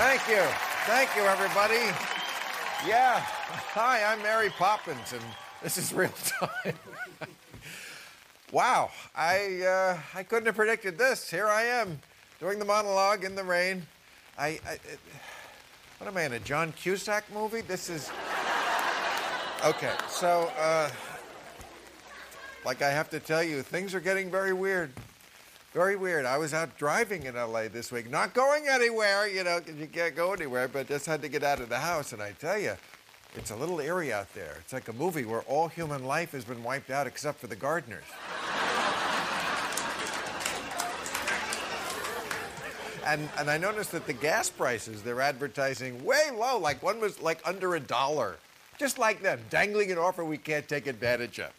Thank you. Thank you, everybody. Yeah. Hi, I'm Mary Poppins, and this is real time. wow. I, uh, I couldn't have predicted this. Here I am doing the monologue in the rain. I, I it, what am I in a John Cusack movie? This is. Okay, so, uh, like I have to tell you, things are getting very weird. Very weird. I was out driving in LA this week, not going anywhere, you know, 'cause you can't go anywhere, but just had to get out of the house. And I tell you, it's a little eerie out there. It's like a movie where all human life has been wiped out except for the gardeners. And, and I noticed that the gas prices they're advertising way low, like one was like under a dollar. Just like them, dangling an offer we can't take advantage of.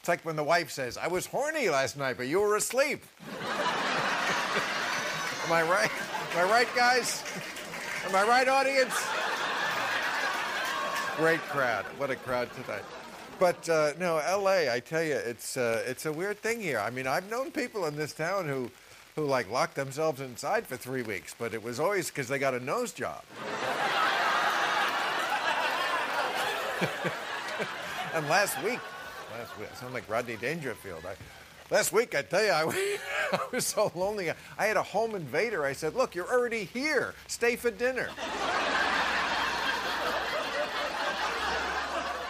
It's like when the wife says, I was horny last night, but you were asleep. Am I right? Am I right, guys? Am I right, audience? Great crowd. What a crowd tonight. But uh, no, LA, I tell you, it's, uh, it's a weird thing here. I mean, I've known people in this town who, who like locked themselves inside for three weeks, but it was always because they got a nose job. and last week, last week, I sound like Rodney Dangerfield. I, last week, I tell you, I, I was so lonely. I had a home invader. I said, "Look, you're already here. Stay for dinner."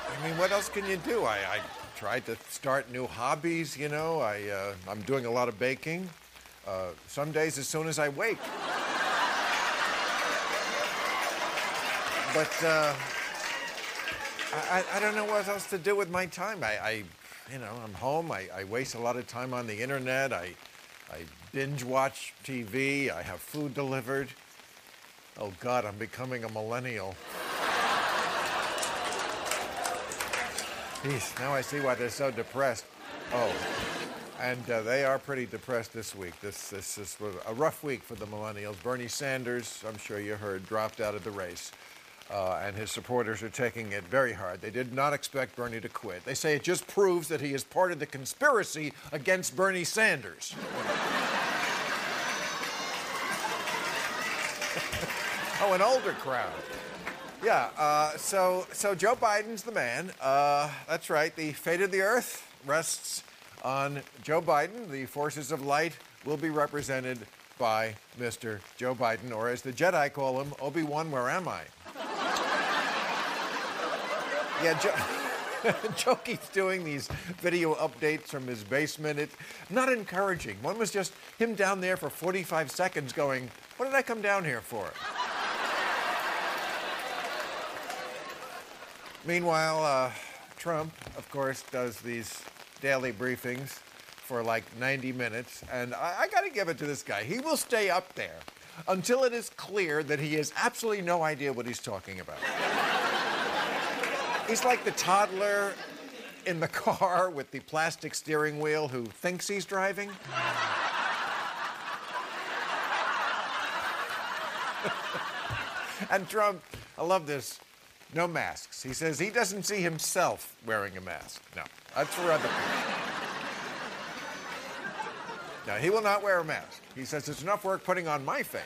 I mean, what else can you do? I, I tried to start new hobbies. You know, I uh, I'm doing a lot of baking. Uh, some days, as soon as I wake. But. Uh, I, I, don't know what else to do with my time. I, I you know, I'm home. I, I waste a lot of time on the internet. I, I binge watch TV. I have food delivered. Oh God, I'm becoming a millennial. Jeez, now I see why they're so depressed. Oh, and uh, they are pretty depressed this week. This, this, this was a rough week for the millennials. Bernie Sanders, I'm sure you heard, dropped out of the race. Uh, and his supporters are taking it very hard. They did not expect Bernie to quit. They say it just proves that he is part of the conspiracy against Bernie Sanders. oh, an older crowd. Yeah, uh, so, so Joe Biden's the man. Uh, that's right. The fate of the earth rests on Joe Biden. The forces of light will be represented by Mr. Joe Biden, or as the Jedi call him, Obi Wan, where am I? Yeah, Joe, Joe keeps doing these video updates from his basement. It's not encouraging. One was just him down there for 45 seconds going, What did I come down here for? Meanwhile, uh, Trump, of course, does these daily briefings for like 90 minutes, and I, I got to give it to this guy. He will stay up there until it is clear that he has absolutely no idea what he's talking about. He's like the toddler in the car with the plastic steering wheel who thinks he's driving. and Trump, I love this, no masks. He says he doesn't see himself wearing a mask. No, that's for other people. No, he will not wear a mask. He says it's enough work putting on my face.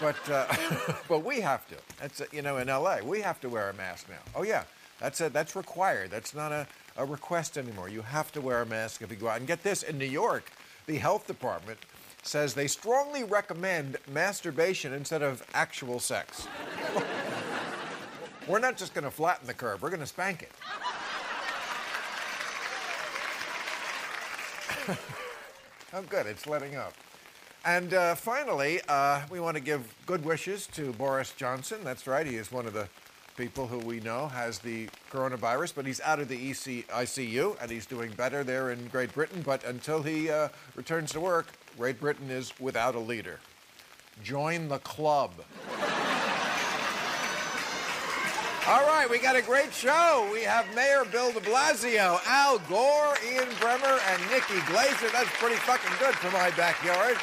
But, uh, but we have to. That's, you know, in LA, we have to wear a mask now. Oh, yeah. That's a, that's required. That's not a, a request anymore. You have to wear a mask if you go out. And get this, in New York, the health department says they strongly recommend masturbation instead of actual sex. we're not just going to flatten the curve, we're going to spank it. oh, good, it's letting up. And uh, finally, uh, we want to give good wishes to Boris Johnson. That's right, he is one of the people who we know has the coronavirus, but he's out of the EC- ICU and he's doing better there in Great Britain. But until he uh, returns to work, Great Britain is without a leader. Join the club. All right, we got a great show. We have Mayor Bill de Blasio, Al Gore, Ian Bremmer, and Nikki Glaser. That's pretty fucking good for my backyard.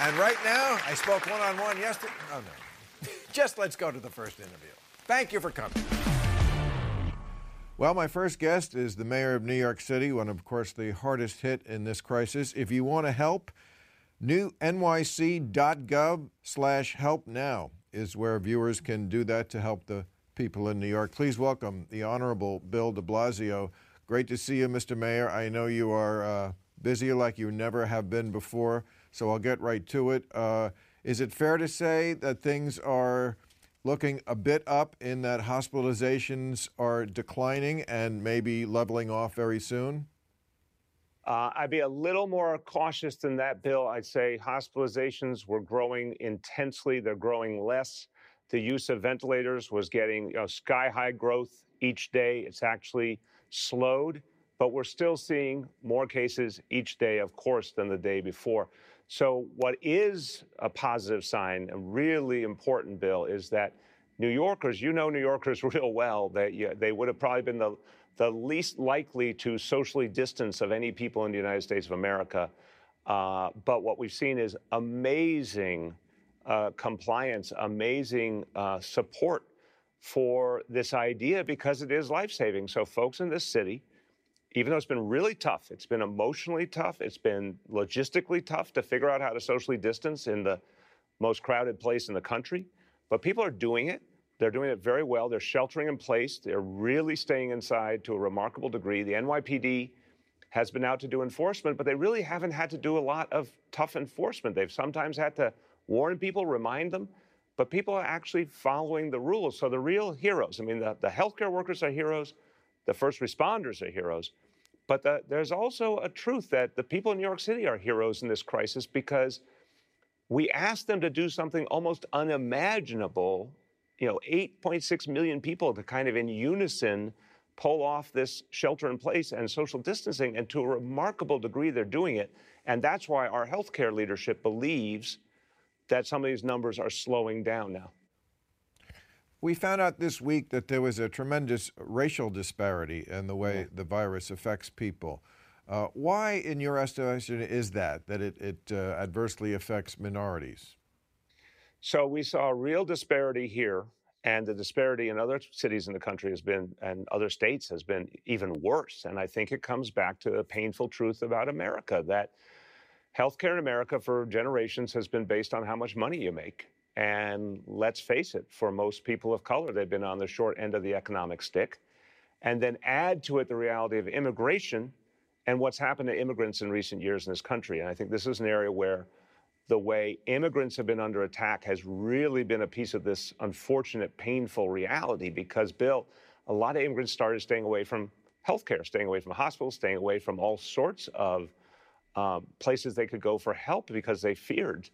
And right now, I spoke one on one yesterday. Oh, no. Just let's go to the first interview. Thank you for coming. Well, my first guest is the mayor of New York City, one of, course, the hardest hit in this crisis. If you want to help, new nyc.gov slash help now is where viewers can do that to help the people in New York. Please welcome the Honorable Bill de Blasio. Great to see you, Mr. Mayor. I know you are uh, busy like you never have been before, so I'll get right to it. Uh, is it fair to say that things are looking a bit up in that hospitalizations are declining and maybe leveling off very soon? Uh, I'd be a little more cautious than that, Bill. I'd say hospitalizations were growing intensely. They're growing less. The use of ventilators was getting you know, sky high growth each day. It's actually slowed, but we're still seeing more cases each day, of course, than the day before. So, what is a positive sign, a really important, Bill, is that New Yorkers, you know New Yorkers real well, that you, they would have probably been the, the least likely to socially distance of any people in the United States of America. Uh, but what we've seen is amazing uh, compliance, amazing uh, support for this idea because it is life saving. So, folks in this city, even though it's been really tough, it's been emotionally tough, it's been logistically tough to figure out how to socially distance in the most crowded place in the country. But people are doing it. They're doing it very well. They're sheltering in place. They're really staying inside to a remarkable degree. The NYPD has been out to do enforcement, but they really haven't had to do a lot of tough enforcement. They've sometimes had to warn people, remind them, but people are actually following the rules. So the real heroes, I mean, the, the healthcare workers are heroes, the first responders are heroes. But the, there's also a truth that the people in New York City are heroes in this crisis because we asked them to do something almost unimaginable. You know, 8.6 million people to kind of in unison pull off this shelter in place and social distancing. And to a remarkable degree, they're doing it. And that's why our healthcare leadership believes that some of these numbers are slowing down now. We found out this week that there was a tremendous racial disparity in the way the virus affects people. Uh, why, in your estimation, is that, that it, it uh, adversely affects minorities? So we saw a real disparity here, and the disparity in other cities in the country has been, and other states has been even worse. And I think it comes back to a painful truth about America that healthcare in America for generations has been based on how much money you make. And let's face it, for most people of color, they've been on the short end of the economic stick. And then add to it the reality of immigration and what's happened to immigrants in recent years in this country. And I think this is an area where the way immigrants have been under attack has really been a piece of this unfortunate, painful reality because, Bill, a lot of immigrants started staying away from healthcare, staying away from hospitals, staying away from all sorts of um, places they could go for help because they feared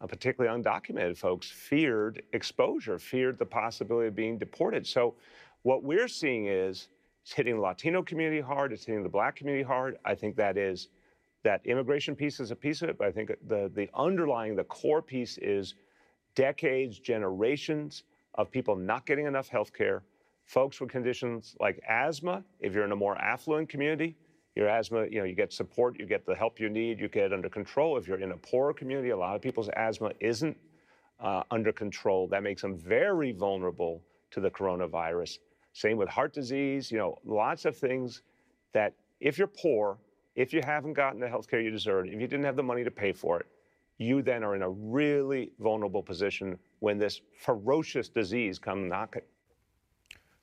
uh, particularly undocumented folks, feared exposure, feared the possibility of being deported. So, what we're seeing is it's hitting the Latino community hard, it's hitting the black community hard. I think that is that immigration piece is a piece of it, but I think the, the underlying, the core piece is decades, generations of people not getting enough health care, folks with conditions like asthma, if you're in a more affluent community, your asthma, you know, you get support, you get the help you need, you get it under control. If you're in a poor community, a lot of people's asthma isn't uh, under control. That makes them very vulnerable to the coronavirus. Same with heart disease, you know, lots of things that if you're poor, if you haven't gotten the health care you deserve, if you didn't have the money to pay for it, you then are in a really vulnerable position when this ferocious disease comes knocking.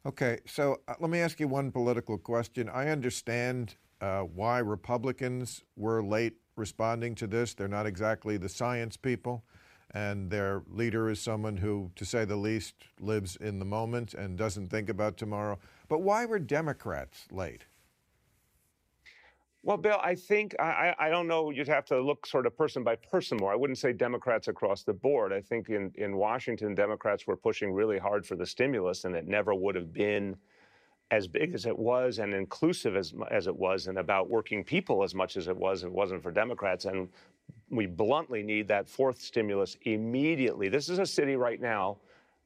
Okay, so uh, let me ask you one political question. I understand uh, why Republicans were late responding to this. They're not exactly the science people, and their leader is someone who, to say the least, lives in the moment and doesn't think about tomorrow. But why were Democrats late? Well, Bill, I think I, I don't know. You'd have to look sort of person by person more. I wouldn't say Democrats across the board. I think in, in Washington, Democrats were pushing really hard for the stimulus, and it never would have been as big as it was and inclusive as, as it was and about working people as much as it was it wasn't for Democrats. And we bluntly need that fourth stimulus immediately. This is a city right now.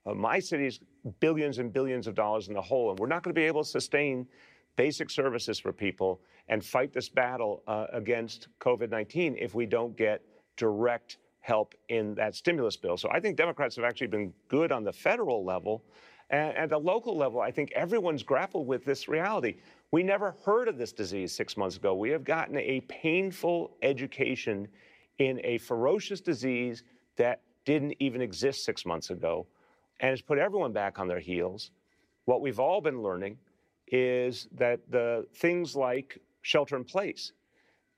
Uh, my city's billions and billions of dollars in the hole, and we're not going to be able to sustain basic services for people and fight this battle uh, against COVID 19 if we don't get direct help in that stimulus bill. So I think Democrats have actually been good on the federal level. And at the local level, I think everyone's grappled with this reality. We never heard of this disease six months ago. We have gotten a painful education in a ferocious disease that didn't even exist six months ago and has put everyone back on their heels. What we've all been learning is that the things like shelter in place.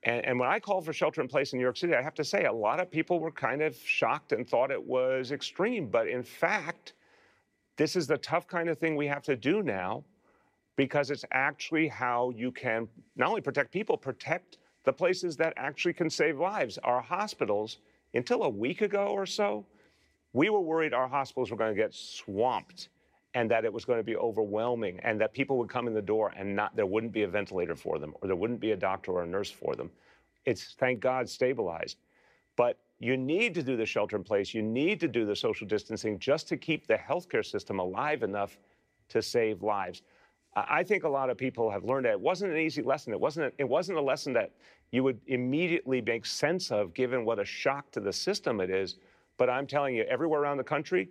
And, and, when I called for shelter in place in New York City, I have to say a lot of people were kind of shocked and thought it was extreme. But in fact, this is the tough kind of thing we have to do now because it's actually how you can not only protect people, protect the places that actually can save lives. Our hospitals, until a week ago or so, we were worried our hospitals were going to get swamped and that it was going to be overwhelming and that people would come in the door and not there wouldn't be a ventilator for them or there wouldn't be a doctor or a nurse for them. It's thank God stabilized. But you need to do the shelter in place. You need to do the social distancing just to keep the healthcare system alive enough to save lives. I think a lot of people have learned that it wasn't an easy lesson. It wasn't. A, it wasn't a lesson that you would immediately make sense of, given what a shock to the system it is. But I'm telling you, everywhere around the country,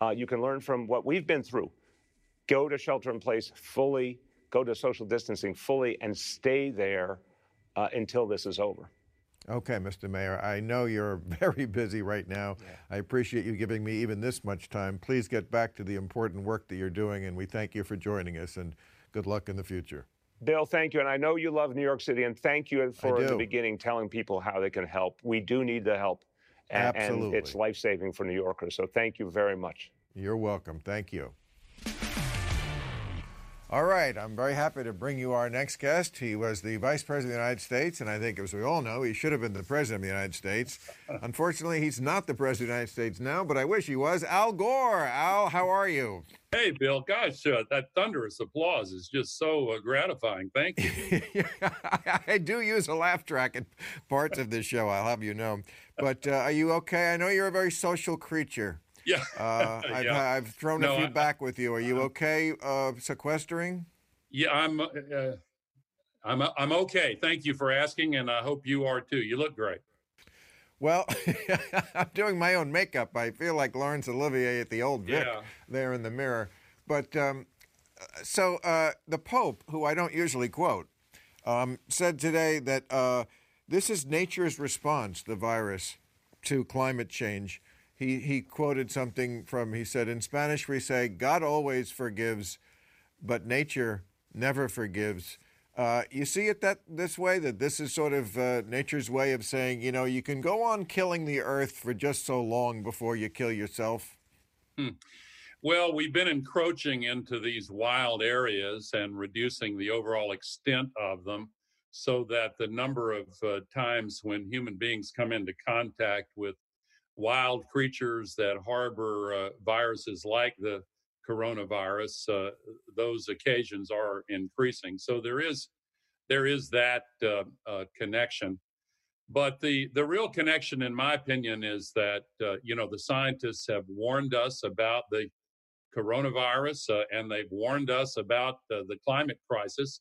uh, you can learn from what we've been through. Go to shelter in place fully, go to social distancing fully, and stay there uh, until this is over. Okay, Mr. Mayor, I know you're very busy right now. Yeah. I appreciate you giving me even this much time. Please get back to the important work that you're doing, and we thank you for joining us, and good luck in the future. Bill, thank you. And I know you love New York City, and thank you for the beginning telling people how they can help. We do need the help. And, Absolutely. And it's life saving for New Yorkers. So thank you very much. You're welcome. Thank you. All right, I'm very happy to bring you our next guest. He was the Vice President of the United States, and I think, as we all know, he should have been the President of the United States. Unfortunately, he's not the President of the United States now, but I wish he was. Al Gore. Al, how are you? Hey, Bill. Gosh, uh, that thunderous applause is just so uh, gratifying. Thank you. I do use a laugh track in parts of this show, I'll have you know. But uh, are you okay? I know you're a very social creature. Yeah. Uh, I've, yeah. I've thrown no, a few I, back with you. Are you okay uh, sequestering? Yeah, I'm. Uh, I'm. I'm okay. Thank you for asking, and I hope you are too. You look great. Well, I'm doing my own makeup. I feel like Laurence Olivier at the old Vic yeah. there in the mirror. But um, so uh, the Pope, who I don't usually quote, um, said today that uh, this is nature's response, the virus, to climate change he, he quoted something from, he said, in Spanish we say, God always forgives, but nature never forgives. Uh, you see it that this way, that this is sort of uh, nature's way of saying, you know, you can go on killing the earth for just so long before you kill yourself? Hmm. Well, we've been encroaching into these wild areas and reducing the overall extent of them so that the number of uh, times when human beings come into contact with wild creatures that harbor uh, viruses like the coronavirus, uh, those occasions are increasing. So there is there is that uh, uh connection. But the the real connection, in my opinion, is that uh, you know the scientists have warned us about the coronavirus uh, and they've warned us about the climate crisis.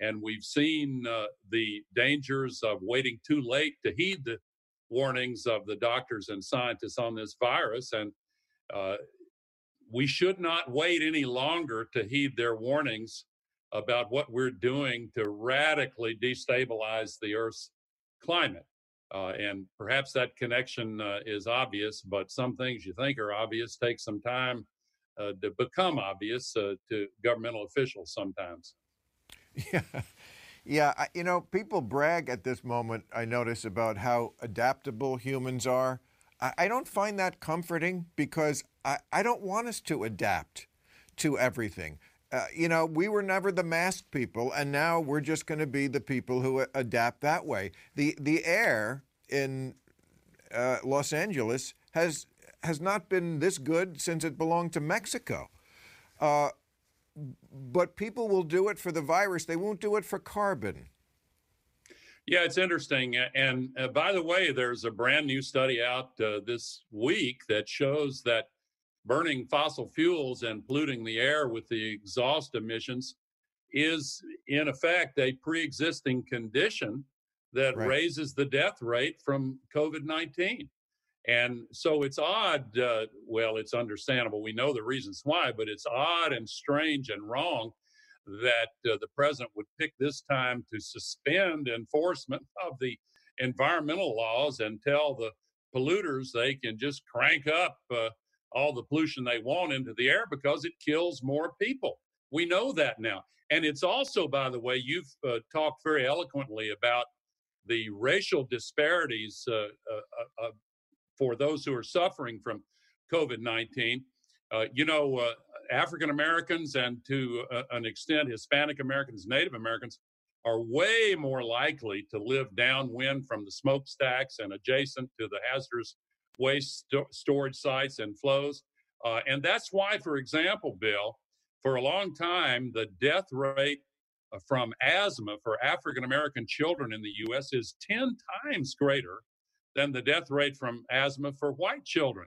And we've seen the dangers of waiting too late to heed the warnings of the doctors and scientists on this virus. And uh, we should not wait any longer to heed their warnings about what we're doing to radically destabilize the Earth's climate. Uh, and perhaps that connection uh, is obvious, but some things you think are obvious take some time uh, to become obvious uh, to governmental officials sometimes. Yeah. Yeah, I, you know, people brag at this moment, I notice, about how adaptable humans are. I, I don't find that comforting because I, I don't want us to adapt to everything. Uh, you know, we were never the masked people, and now we're just going to be the people who adapt that way. The the air in uh, Los Angeles has has not been this good since it belonged to Mexico. Uh, but people will do it for the virus; they won't do it for carbon. Yeah, it's interesting. And uh, by the way, there's a brand new study out uh, this week that shows that burning fossil fuels and polluting the air with the exhaust emissions is, in effect, a pre existing condition that right. raises the death rate from COVID 19. And so it's odd. Uh, well, it's understandable. We know the reasons why, but it's odd and strange and wrong that uh, the president would pick this time to suspend enforcement of the environmental laws and tell the polluters they can just crank up uh, all the pollution they want into the air because it kills more people. We know that now. And it's also, by the way, you've uh, talked very eloquently about the racial disparities uh, uh, uh, for those who are suffering from COVID 19. you know, African Americans and to an extent Hispanic Americans, Native Americans are way more likely to live downwind from the smokestacks and adjacent to the hazardous waste st- storage sites and flows. Uh, and that's why, for example, Bill, for a long time, the death rate uh, from asthma for African American children in the U.S. is 10 times greater than the death rate from asthma for white children.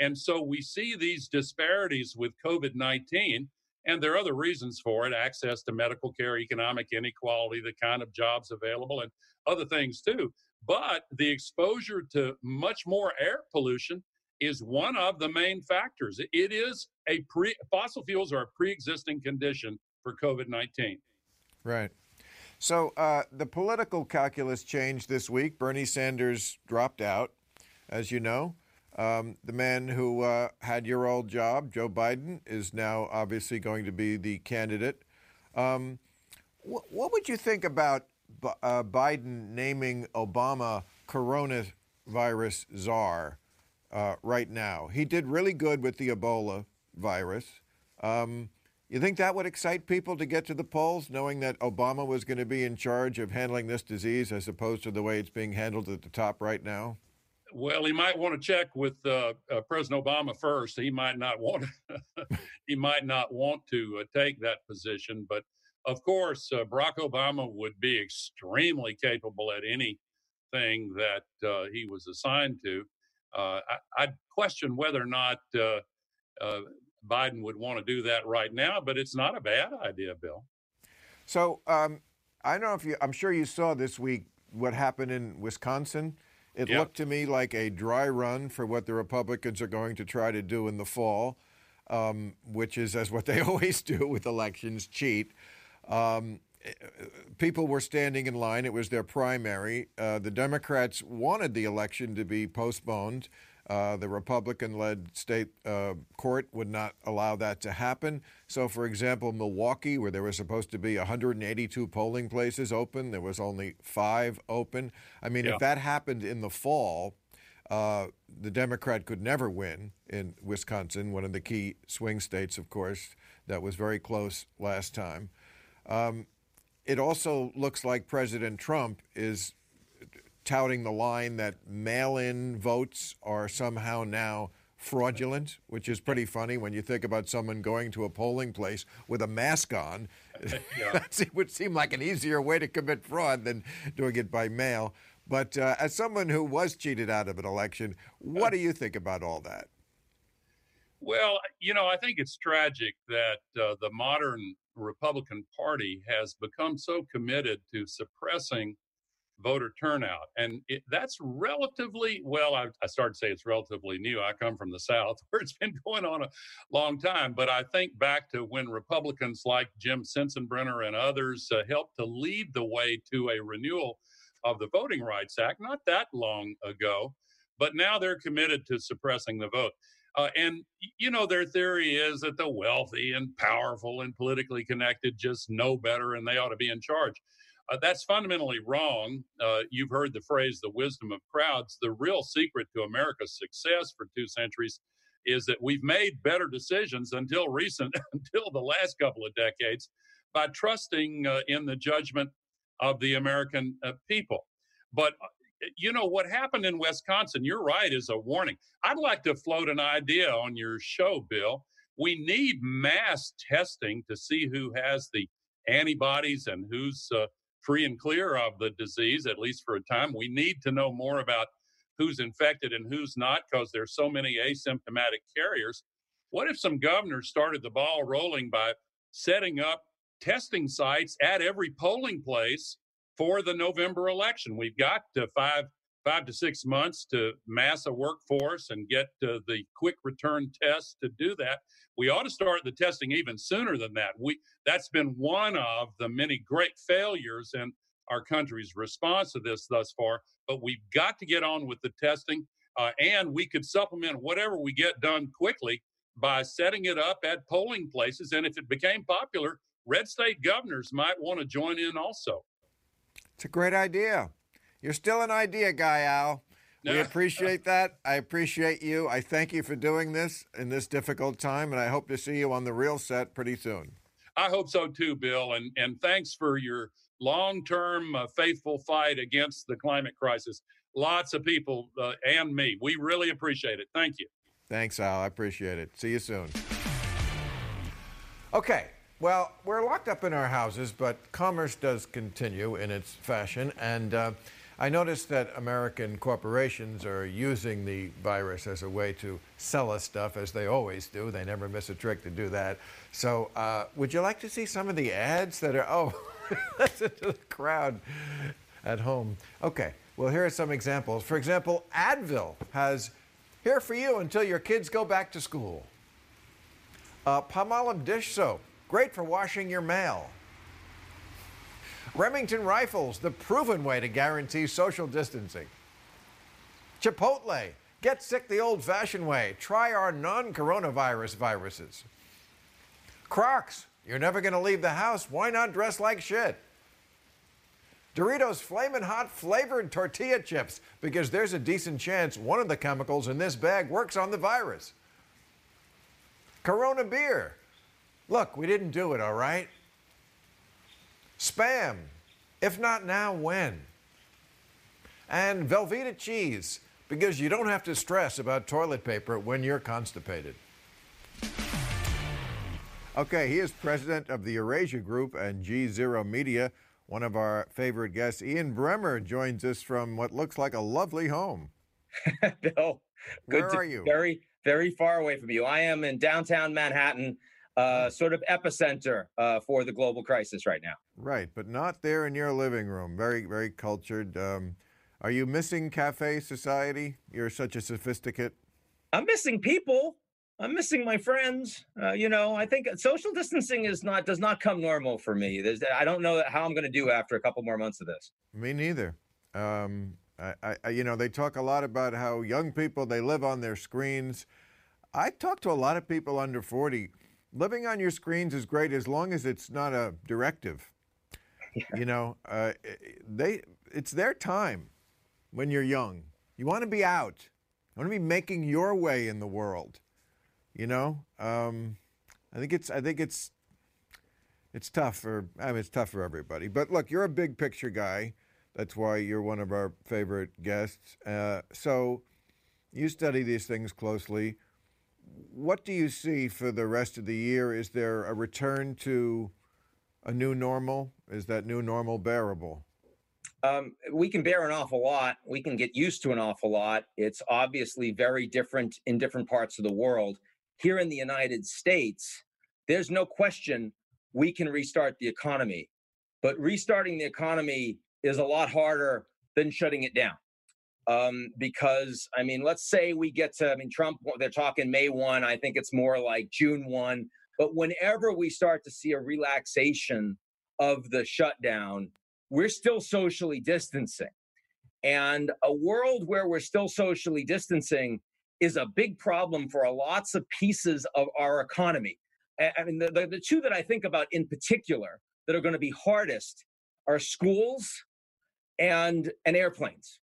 And so we see these disparities with COVID 19, and there are other reasons for it access to medical care, economic inequality, the kind of jobs available, and other things too. But the exposure to much more air pollution is one of the main factors. It is a pre fossil fuels are a pre-existing condition for COVID-19. Right. So uh, the political calculus changed this week. Bernie Sanders dropped out, as you know. Um, the man who uh, had your old job, Joe Biden, is now obviously going to be the candidate. Um, wh- what would you think about uh, Biden naming Obama coronavirus czar uh, right now. He did really good with the Ebola virus. Um, you think that would excite people to get to the polls, knowing that Obama was going to be in charge of handling this disease as opposed to the way it's being handled at the top right now? Well, he might want to check with uh, uh, President Obama first. He might not want to, he might not want to uh, take that position, but of course, uh, Barack Obama would be extremely capable at anything that uh, he was assigned to. Uh, I, would question whether or not uh, uh, Biden would want to do that right now, but it's not a bad idea, Bill. So um, I don't know if you, I'm sure you saw this week what happened in Wisconsin. It looked to me like a dry run for what the Republicans are going to try to do in the fall, um, which is, as what they always do with elections, cheat. Um, people were standing in line. It was their primary. Uh, the Democrats wanted the election to be postponed. Uh, the Republican led state uh, court would not allow that to happen. So, for example, Milwaukee, where there were supposed to be 182 polling places open, there was only five open. I mean, yeah. if that happened in the fall, uh, the Democrat could never win in Wisconsin, one of the key swing states, of course, that was very close last time. Um, it also looks like President Trump is touting the line that mail in votes are somehow now fraudulent, which is pretty funny when you think about someone going to a polling place with a mask on. That would seem like an easier way to commit fraud than doing it by mail. But uh, as someone who was cheated out of an election, what do you think about all that? Well, you know, I think it's tragic that uh, the modern Republican Party has become so committed to suppressing voter turnout. And it, that's relatively, well, I, I started to say it's relatively new. I come from the South where it's been going on a long time. But I think back to when Republicans like Jim Sensenbrenner and others uh, helped to lead the way to a renewal of the Voting Rights Act not that long ago. But now they're committed to suppressing the vote. Uh, and, you know, their theory is that the wealthy and powerful and politically connected just know better and they ought to be in charge. Uh, that's fundamentally wrong. Uh, you've heard the phrase the wisdom of crowds. The real secret to America's success for two centuries is that we've made better decisions until recent, until the last couple of decades, by trusting uh, in the judgment of the American uh, people. But uh, you know what happened in Wisconsin, you're right, is a warning. I'd like to float an idea on your show, Bill. We need mass testing to see who has the antibodies and who's uh, free and clear of the disease, at least for a time. We need to know more about who's infected and who's not because there's so many asymptomatic carriers. What if some governors started the ball rolling by setting up testing sites at every polling place for the November election? We've got to five five to six months to mass a workforce and get the quick return tests to do that. We ought to start the testing even sooner than that. We that's been one of the many great failures in our country's response to this thus far. But we've got to get on with the testing, uh, and we could supplement whatever we get done quickly by setting it up at polling places. And if it became popular, red state governors might want to join in also. It's a great idea. You're still an idea guy, Al. We appreciate that. I appreciate you. I thank you for doing this in this difficult time, and I hope to see you on the real set pretty soon. I hope so too, Bill. And and thanks for your long-term uh, faithful fight against the climate crisis. Lots of people uh, and me. We really appreciate it. Thank you. Thanks, Al. I appreciate it. See you soon. Okay. Well, we're locked up in our houses, but commerce does continue in its fashion, and. Uh, I noticed that American corporations are using the virus as a way to sell us stuff, as they always do. They never miss a trick to do that. So, uh, would you like to see some of the ads that are? Oh, listen to the crowd at home. Okay, well, here are some examples. For example, Advil has here for you until your kids go back to school. Uh, Palmolive dish soap, great for washing your mail. Remington Rifles, the proven way to guarantee social distancing. Chipotle, get sick the old fashioned way. Try our non coronavirus viruses. Crocs, you're never going to leave the house. Why not dress like shit? Doritos Flamin' Hot flavored tortilla chips because there's a decent chance one of the chemicals in this bag works on the virus. Corona beer. Look, we didn't do it, all right? Spam. If not now, when? And Velveeta cheese, because you don't have to stress about toilet paper when you're constipated. Okay, he is president of the Eurasia Group and G Zero Media. One of our favorite guests, Ian Bremmer, joins us from what looks like a lovely home. Bill, good Where to are you? Very, very far away from you. I am in downtown Manhattan, uh, sort of epicenter uh, for the global crisis right now. Right, but not there in your living room. Very, very cultured. Um, are you missing cafe society? You're such a sophisticate. I'm missing people. I'm missing my friends. Uh, you know, I think social distancing is not does not come normal for me. There's, I don't know how I'm going to do after a couple more months of this. Me neither. Um, I, I, you know, they talk a lot about how young people they live on their screens. I talk to a lot of people under 40 living on your screens is great as long as it's not a directive. Yeah. You know, uh, they it's their time when you're young. You want to be out. You want to be making your way in the world. You know, um, I think it's I think it's it's tough for I mean it's tough for everybody. But look, you're a big picture guy. That's why you're one of our favorite guests. Uh, so you study these things closely what do you see for the rest of the year? Is there a return to a new normal? Is that new normal bearable? Um, we can bear an awful lot. We can get used to an awful lot. It's obviously very different in different parts of the world. Here in the United States, there's no question we can restart the economy. But restarting the economy is a lot harder than shutting it down um, because I mean, let's say we get to, I mean, Trump, they're talking May 1. I think it's more like June 1. But whenever we start to see a relaxation of the shutdown, we're still socially distancing. And a world where we're still socially distancing is a big problem for lots of pieces of our economy. I mean, the, the, the two that I think about in particular that are going to be hardest are schools and and airplanes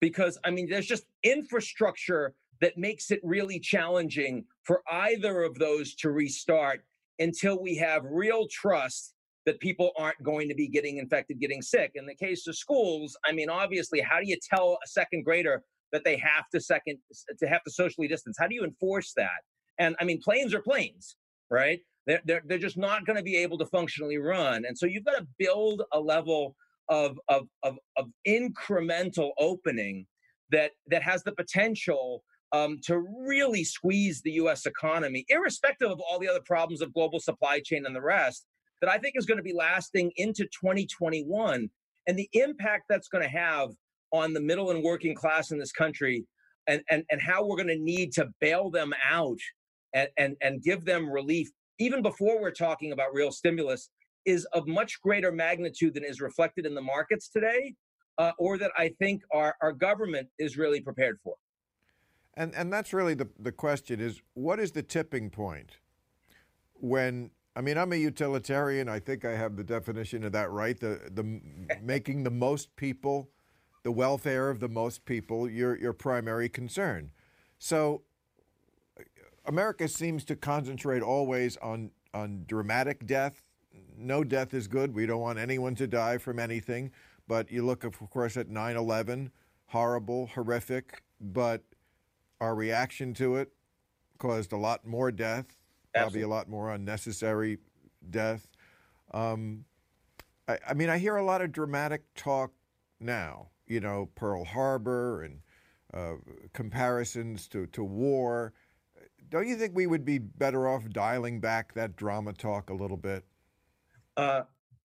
because i mean there's just infrastructure that makes it really challenging for either of those to restart until we have real trust that people aren't going to be getting infected getting sick. In the case of schools i mean obviously how do you tell a second grader that they have to second to have to socially distance? How do you enforce that? And i mean planes are planes right? They're, they're, they're just not going to be able to functionally run. And so you've got to build a level of, of, of, of incremental opening that, that has the potential um, to really squeeze the US economy, irrespective of all the other problems of global supply chain and the rest, that I think is going to be lasting into 2021. And the impact that's going to have on the middle and working class in this country and, and, and how we're going to need to bail them out and, and, and give them relief, even before we're talking about real stimulus, is of much greater magnitude than is reflected in the markets today, uh, or that I think our, our government is really prepared for. And, and that's really the, the question is what is the tipping point when I mean I'm a utilitarian I think I have the definition of that right the the making the most people the welfare of the most people your your primary concern so America seems to concentrate always on on dramatic death no death is good. We don't want anyone to die from anything. But you look, of course, at 9 11, horrible, horrific, but our reaction to it caused a lot more death, Absolutely. probably a lot more unnecessary death. Um, I, I, mean, I hear a lot of dramatic talk now, you know, Pearl Harbor and uh, comparisons to, to war. Don't you think we would be better off dialing back that drama talk a little bit? Uh,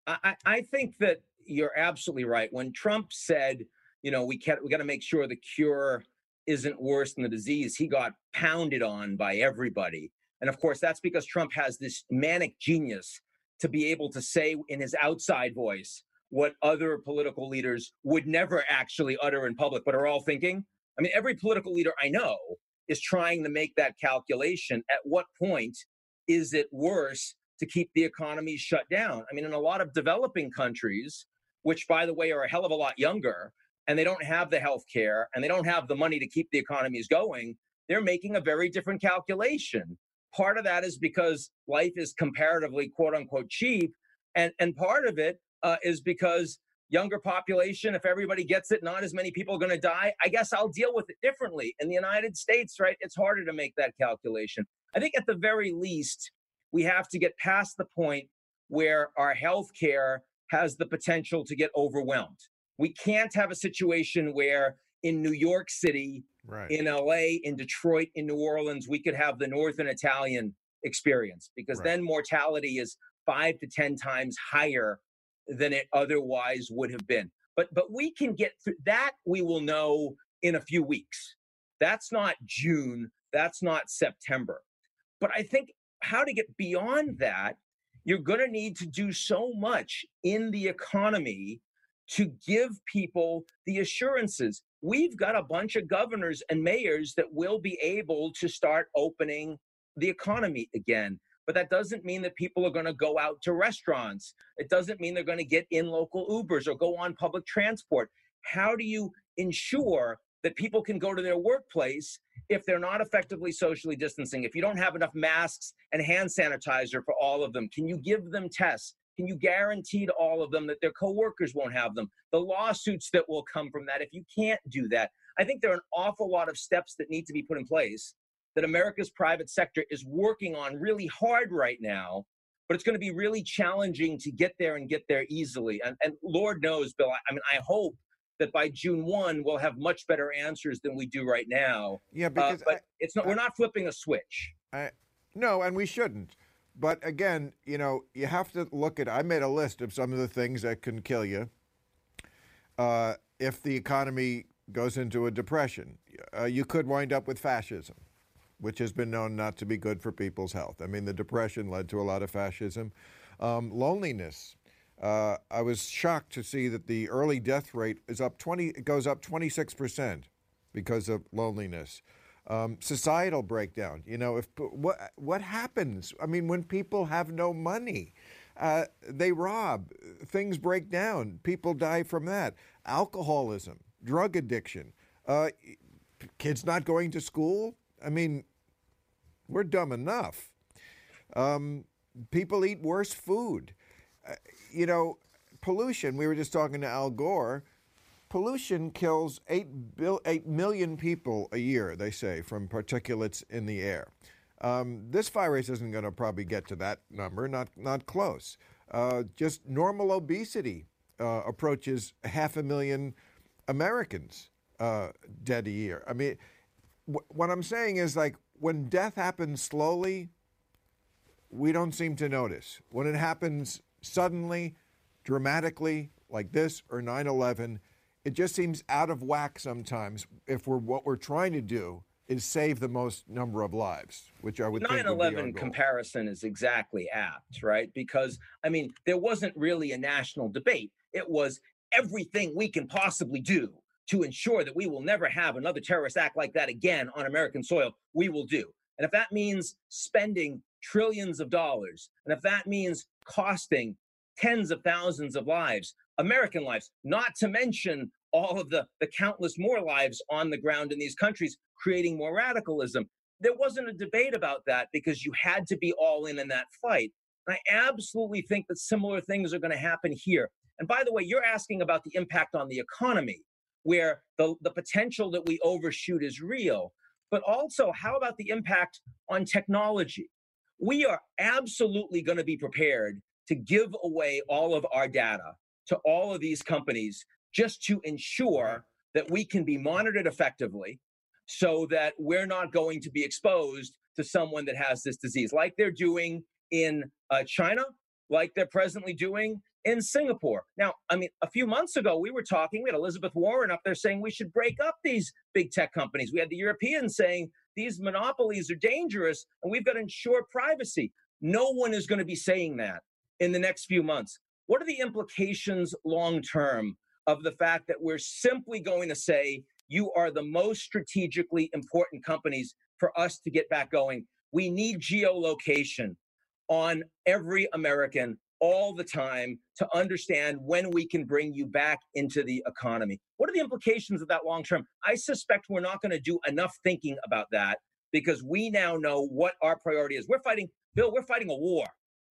I, I think that you're absolutely right. When Trump said, you know, we can't, we got to make sure the cure isn't worse than the disease, he got pounded on by everybody. And of course, that's because Trump has this manic genius to be able to say in his outside voice what other political leaders would never actually utter in public, but are all thinking. I mean, every political leader I know is trying to make that calculation. At what point is it worse to keep the economy shut down. I mean, in a lot of developing countries, which by the way are a hell of a lot younger, and they don't have the health care and they don't have the money to keep the economies going, they're making a very different calculation. Part of that is because life is comparatively quote unquote cheap. And, and part of it uh, is because younger population, if everybody gets it, not as many people are going to die. I guess I'll deal with it differently. In the United States, right, it's harder to make that calculation. I think at the very least, we have to get past the point where our health care has the potential to get overwhelmed. We can't have a situation where in New York City, right. in LA, in Detroit, in New Orleans, we could have the Northern Italian experience because right. then mortality is five to 10 times higher than it otherwise would have been. But, but we can get through that, we will know in a few weeks. That's not June, that's not September. But I think how to get beyond that, you're going to need to do so much in the economy to give people the assurances. We've got a bunch of governors and mayors that will be able to start opening the economy again. But that doesn't mean that people are going to go out to restaurants. It doesn't mean they're going to get in local Ubers or go on public transport. How do you ensure that people can go to their workplace if they're not effectively socially distancing, if you don't have enough masks and hand sanitizer for all of them, can you give them tests? Can you guarantee to all of them that their coworkers won't have them? The lawsuits that will come from that if you can't do that. I think there are an awful lot of steps that need to be put in place that America's private sector is working on really hard right now, but it's going to be really challenging to get there and get there easily. And, and Lord knows, Bill, I, I mean, I hope that by June one we'll have much better answers than we do right now. Yeah, uh, because uh, but I, it's not. We're not flipping a switch. I, no, and we shouldn't. But again, you know, you have to look at. I made a list of some of the things that can kill you uh, if the economy goes into a depression. Uh, you could wind up with fascism, which has been known not to be good for people's health. I mean, the depression led to a lot of fascism. Um, loneliness uh, I was shocked to see that the early death rate is up 20, it goes up 26% because of loneliness. um, societal breakdown. You know, if what what happens? I mean, when people have no money, uh, they rob, things break down, people die from that. Alcoholism, drug addiction, uh, kids not going to school. I mean, we're dumb enough. Um, people eat worse food. You know, pollution. We were just talking to Al Gore pollution kills 8, bil- 8 million people a year, they say, from particulates in the air. Um, this virus isn't going to probably get to that number, not, not close. Uh, just normal obesity uh, approaches half a million Americans uh, dead a year. I mean, wh- what I'm saying is like when death happens slowly, we don't seem to notice. When it happens suddenly, dramatically, like this or 9 11, it just seems out of whack sometimes if we're what we're trying to do is save the most number of lives, which I would 9/11 comparison is exactly apt, right? Because I mean, there wasn't really a national debate. It was everything we can possibly do to ensure that we will never have another terrorist act like that again on American soil. We will do. And if that means spending trillions of dollars, and if that means costing tens of thousands of lives, American lives, not to mention all of the, the countless more lives on the ground in these countries, creating more radicalism. There wasn't a debate about that because you had to be all in in that fight. And I absolutely think that similar things are going to happen here. And by the way, you're asking about the impact on the economy, where the, the potential that we overshoot is real. But also, how about the impact on technology? We are absolutely going to be prepared to give away all of our data to all of these companies just to ensure that we can be monitored effectively so that we're not going to be exposed to someone that has this disease, like they're doing in uh, China, like they're presently doing in Singapore. Now, I mean, a few months ago, we were talking, we had Elizabeth Warren up there saying we should break up these big tech companies. We had the Europeans saying these monopolies are dangerous and we've got to ensure privacy. No one is going to be saying that in the next few months. What are the implications long term of the fact that we're simply going to say, you are the most strategically important companies for us to get back going? We need geolocation on every American all the time to understand when we can bring you back into the economy. What are the implications of that long term? I suspect we're not going to do enough thinking about that because we now know what our priority is. We're fighting, Bill, we're fighting a war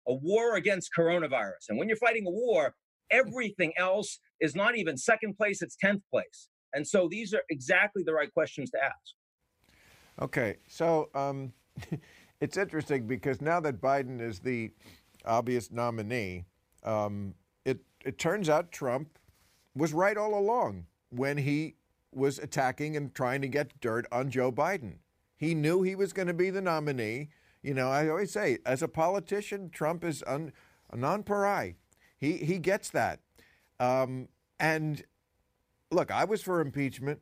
a war against coronavirus. And when you're fighting a war, everything else is not even second place, it's 10th place. And so these are exactly the right questions to ask. Okay. So um, it's interesting because now that Biden is the obvious nominee, um, it, it turns out Trump was right all along when he was attacking and trying to get dirt on Joe Biden. He knew he was going to be the nominee. You know, I always say, as a politician, Trump is un, a non-pari. He he gets that. Um, and look, I was for impeachment.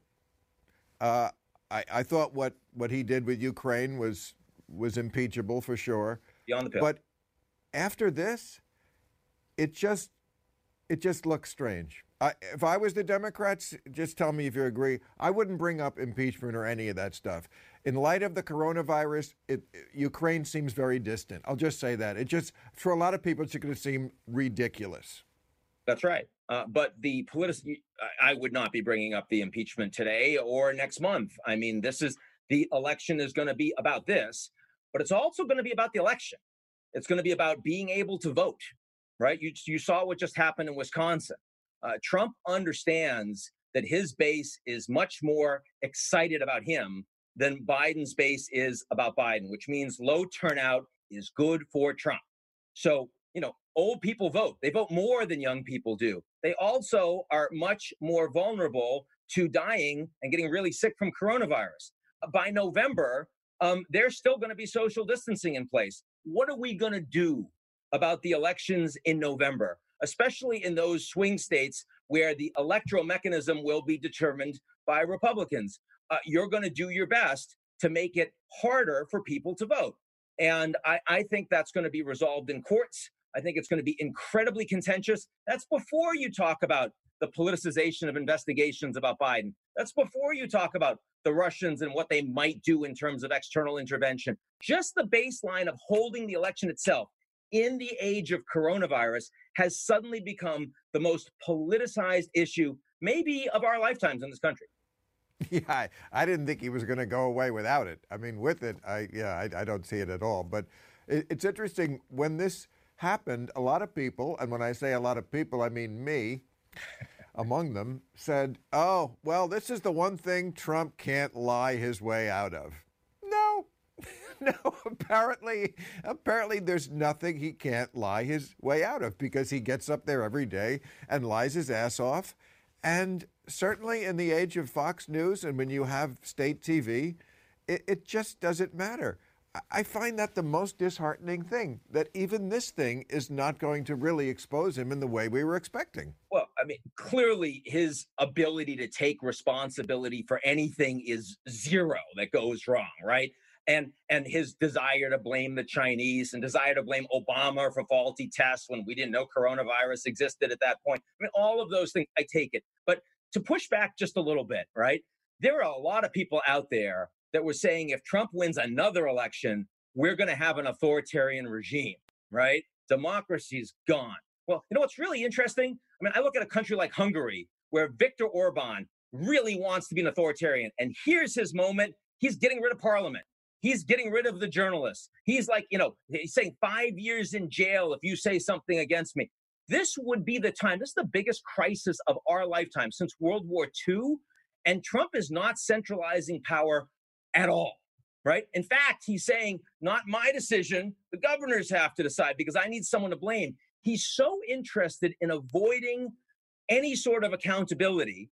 Uh, I, I thought what, what he did with Ukraine was was impeachable for sure. Beyond the pale. But after this, it just it just looks strange. I, if I was the Democrats, just tell me if you agree. I wouldn't bring up impeachment or any of that stuff in light of the coronavirus, it, Ukraine seems very distant. I'll just say that. It just, for a lot of people, it's going to seem ridiculous. That's right. Uh, but the political, I would not be bringing up the impeachment today or next month. I mean, this is the election is going to be about this, but it's also going to be about the election. It's going to be about being able to vote, right? You, you saw what just happened in Wisconsin. Uh, Trump understands that his base is much more excited about him than Biden's base is about Biden, which means low turnout is good for Trump. So, you know, old people vote. They vote more than young people do. They also are much more vulnerable to dying and getting really sick from coronavirus. By November, um, there's still going to be social distancing in place. What are we going to do about the elections in November, especially in those swing states where the electoral mechanism will be determined by Republicans? uh, you're going to do your best to make it harder for people to vote. And I, I think that's going to be resolved in courts. I think it's going to be incredibly contentious. That's before you talk about the politicization of investigations about Biden. That's before you talk about the Russians and what they might do in terms of external intervention. Just the baseline of holding the election itself in the age of coronavirus has suddenly become the most politicized issue, maybe of our lifetimes in this country. Yeah, I, I didn't think he was going to go away without it. I mean, with it, I yeah, I, I don't see it at all. But it, it's interesting when this happened. A lot of people, and when I say a lot of people, I mean me, among them, said, "Oh, well, this is the one thing Trump can't lie his way out of." No, no. Apparently, apparently, there's nothing he can't lie his way out of because he gets up there every day and lies his ass off and certainly in the age of Fox News and when you have state TV, it, it, just doesn't matter. I find that the most disheartening thing that even this thing is not going to really expose him in the way we were expecting. Mean, clearly his ability to take responsibility for anything is zero that goes wrong, right? and and his desire to blame the Chinese and desire to blame Obama for faulty tests when we didn't know coronavirus existed at that point. I mean, all of those things, I take it. But to push back just a little bit, right? There are a lot of people out there that were saying if Trump wins another election, we're going to have an authoritarian regime, right? Democracy's gone. Well, you know what's really interesting? I mean, I look at a country like Hungary where Viktor Orban really wants to be an authoritarian. And here's his moment. He's getting rid of parliament. He's getting rid of the journalists. He's like, you know, he's saying five years in jail if you say something against me. This would be the time. This is the biggest crisis of our lifetime since World War II. And Trump is not centralizing power at all, right? In fact, he's saying, not my decision. The governors have to decide because I need someone to blame. He's so interested in avoiding any sort of accountability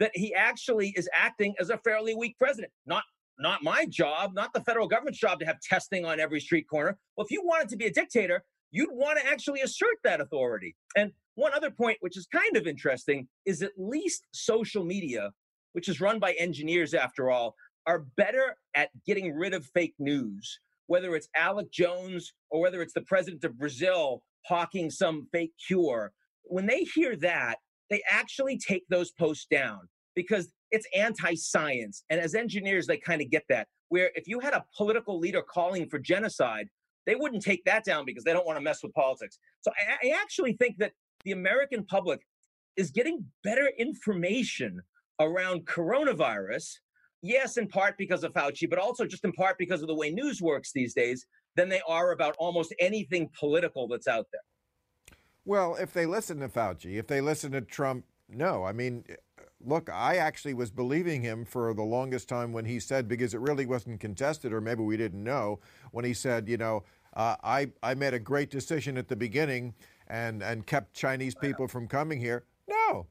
that he actually is acting as a fairly weak president. Not not my job, not the federal government's job to have testing on every street corner. Well, if you wanted to be a dictator, you'd want to actually assert that authority. And one other point, which is kind of interesting, is at least social media, which is run by engineers after all, are better at getting rid of fake news, whether it's Alex Jones or whether it's the president of Brazil hawking some fake cure. When they hear that, they actually take those posts down because it's anti-science. And as engineers, they kind of get that. Where if you had a political leader calling for genocide, they wouldn't take that down because they don't want to mess with politics. So I, I actually think that the American public is getting better information around coronavirus. Yes, in part because of Fauci, but also just in part because of the way news works these days, than they are about almost anything political that's out there. Well, if they listen to Fauci, if they listen to Trump, no. I mean, look, I actually was believing him for the longest time when he said, because it really wasn't contested, or maybe we didn't know, when he said, you know, uh, I, I made a great decision at the beginning and, and kept Chinese people from coming here. No,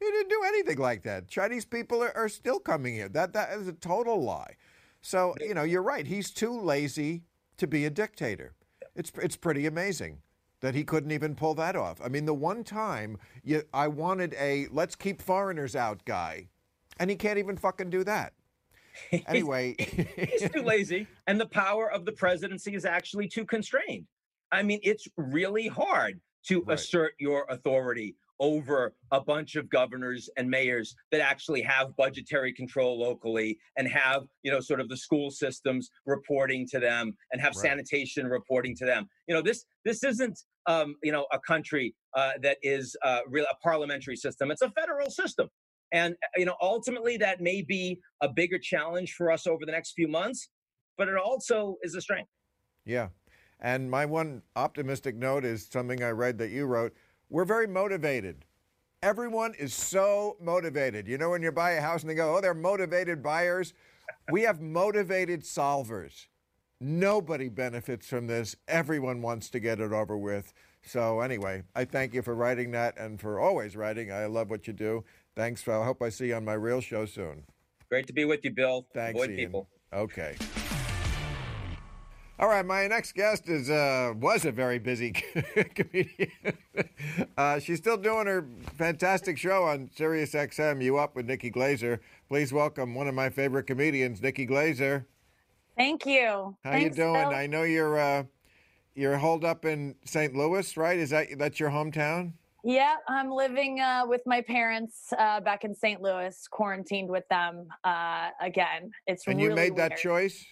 he didn't do anything like that. Chinese people are, are still coming here. That, that is a total lie. So, you know, you're right. He's too lazy to be a dictator. It's, it's pretty amazing that he couldn't even pull that off. I mean, the one time you, I wanted a let's keep foreigners out guy, and he can't even fucking do that. Anyway, he's too lazy, and the power of the presidency is actually too constrained. I mean, it's really hard to right. assert your authority over a bunch of governors and mayors that actually have budgetary control locally and have you know sort of the school systems reporting to them and have right. sanitation reporting to them. You know this this isn't um, you know a country uh, that is uh, real a parliamentary system. It's a federal system. And uh, you know ultimately that may be a bigger challenge for us over the next few months but it also is a strength. Yeah. And my one optimistic note is something i read that you wrote we're very motivated. Everyone is so motivated. You know, when you buy a house and they go, oh, they're motivated buyers. We have motivated solvers. Nobody benefits from this. Everyone wants to get it over with. So, anyway, I thank you for writing that and for always writing. I love what you do. Thanks. I hope I see you on my real show soon. Great to be with you, Bill. Thanks, Avoid Ian. people. Okay. All right, my next guest is uh, was a very busy comedian. uh, she's still doing her fantastic show on Sirius XM. You up with Nikki Glaser? Please welcome one of my favorite comedians, Nikki Glaser. Thank you. How Thanks, you doing? Bill. I know you're uh, you're holed up in St. Louis, right? Is that that's your hometown? Yeah, I'm living uh, with my parents uh, back in St. Louis, quarantined with them uh, again. It's And really you made that choice?